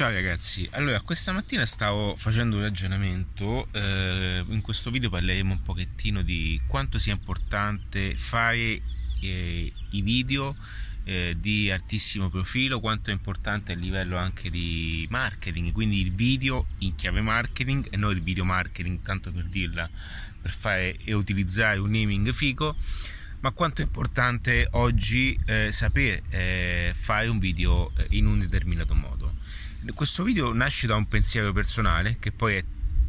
Ciao ragazzi, allora questa mattina stavo facendo un ragionamento, eh, in questo video parleremo un pochettino di quanto sia importante fare eh, i video eh, di altissimo profilo, quanto è importante a livello anche di marketing, quindi il video in chiave marketing e non il video marketing, tanto per dirla, per fare e utilizzare un naming figo. Ma quanto è importante oggi eh, sapere eh, fare un video eh, in un determinato modo. Questo video nasce da un pensiero personale che poi è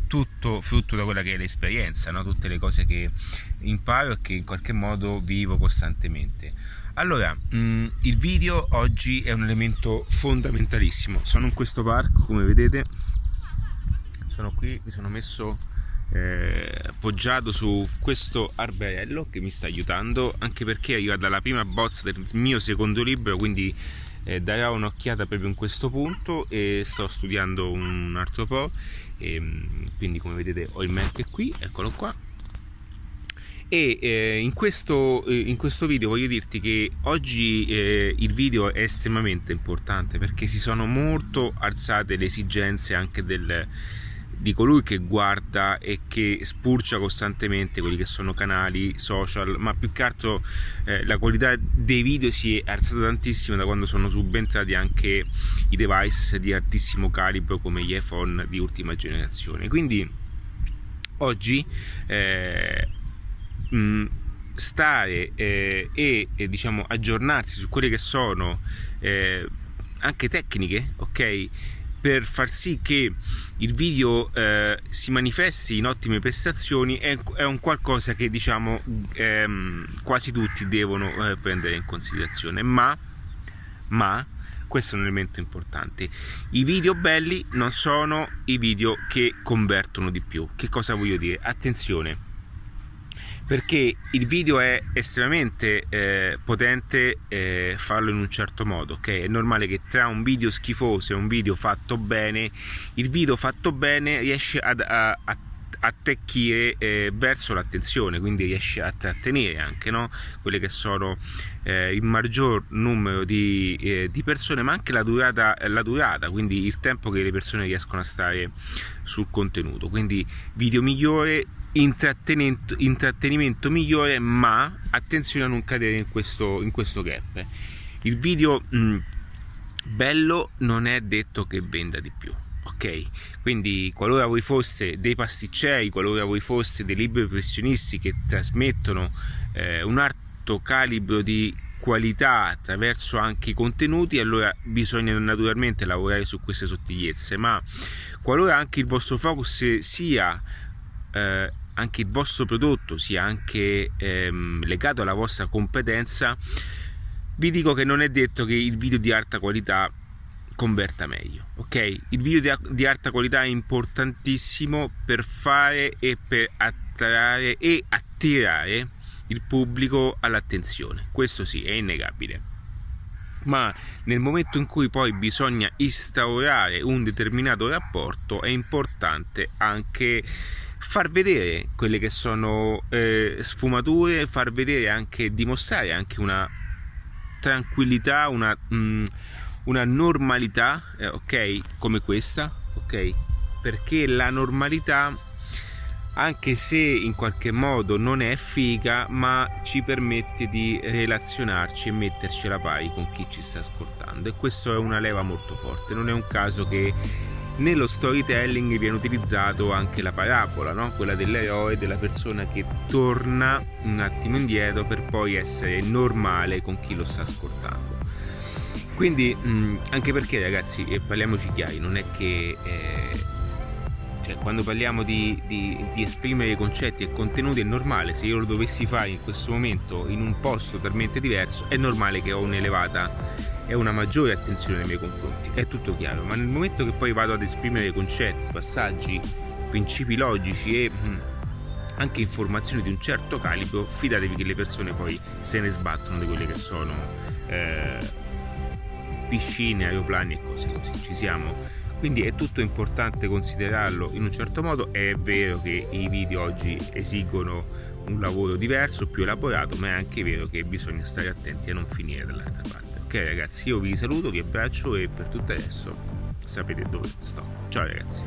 tutto frutto da quella che è l'esperienza, no? tutte le cose che imparo e che in qualche modo vivo costantemente. Allora, mh, mm, il video oggi è un elemento fondamentalissimo. Sono in questo parco, come vedete, sono qui, mi sono messo eh, appoggiato su questo arberello che mi sta aiutando anche perché arriva dalla prima bozza del mio secondo libro quindi eh, darò un'occhiata proprio in questo punto e sto studiando un altro po' e, mm, quindi come vedete ho il Mac qui eccolo qua. E eh, in, questo, eh, in, questo, video voglio dirti che oggi eh, il video è estremamente importante perché si sono molto alzate le esigenze anche del, di colui che guarda e che spurcia costantemente quelli che sono canali social, ma più che altro eh, la qualità dei video si è alzata tantissimo da quando sono subentrati anche i device di altissimo calibro come gli iPhone di ultima generazione. Quindi oggi eh, mh, stare eh, e, e, diciamo aggiornarsi su quelle che sono eh, anche tecniche, ok? Per far sì che il video eh, si manifesti in ottime prestazioni è, è un qualcosa che diciamo ehm, quasi tutti devono eh, prendere in considerazione. Ma, ma questo è un elemento importante. I video belli non sono i video che convertono di più. Che cosa voglio dire? Attenzione perché il video è estremamente eh, potente eh, farlo in un certo modo, ok? È normale che tra un video schifoso e un video fatto bene, il video fatto bene riesce ad, a, a attecchire eh, verso l'attenzione, quindi riesce a trattenere anche no? quelle che sono eh, il maggior numero di, eh, di, persone, ma anche la durata, la durata, quindi il tempo che le persone riescono a stare sul contenuto. Quindi video migliore intrattenimento, intrattenimento migliore, ma attenzione a non cadere in questo, in questo gap. Il video mh, mm, bello non è detto che venda di più. Ok, quindi qualora voi foste dei pasticceri, qualora voi foste dei libri professionisti che trasmettono eh, un alto calibro di qualità attraverso anche i contenuti, allora bisogna naturalmente lavorare su queste sottigliezze, ma qualora anche il vostro focus sia eh, anche il vostro prodotto sia anche ehm, legato alla vostra competenza, vi dico che non è detto che il video di alta qualità converta meglio. Ok? Il video di, di alta qualità è importantissimo per fare e per attrarre e attirare il pubblico all'attenzione. Questo sì, è innegabile. Ma nel momento in cui poi bisogna instaurare un determinato rapporto è importante anche far vedere quelle che sono eh, sfumature, far vedere anche, dimostrare anche una tranquillità, una, mh, mm, una normalità, eh, ok, come questa, ok, perché la normalità, anche se in qualche modo non è figa, ma ci permette di relazionarci e metterci alla pari con chi ci sta ascoltando. E questo è una leva molto forte, non è un caso che nello storytelling viene utilizzato anche la parabola, no? quella dell'eroe, della persona che torna un attimo indietro per poi essere normale con chi lo sta ascoltando. Quindi, anche perché ragazzi, eh, parliamoci chiari, non è che eh, cioè, quando parliamo di, di, di, esprimere concetti e contenuti è normale, se io lo dovessi fare in questo momento in un posto totalmente diverso, è normale che ho un'elevata e una maggiore attenzione nei miei confronti, è tutto chiaro, ma nel momento che poi vado ad esprimere concetti, passaggi, principi logici e mm, anche informazioni di un certo calibro, fidatevi che le persone poi se ne sbattono di quelle che sono eh, piscine, aeroplani e cose così, ci siamo. Quindi è tutto importante considerarlo in un certo modo, è vero che i video oggi esigono un lavoro diverso, più elaborato, ma è anche vero che bisogna stare attenti a non finire dall'altra parte. Ok ragazzi, io vi saluto, vi abbraccio e per tutto adesso sapete dove sto. Ciao ragazzi.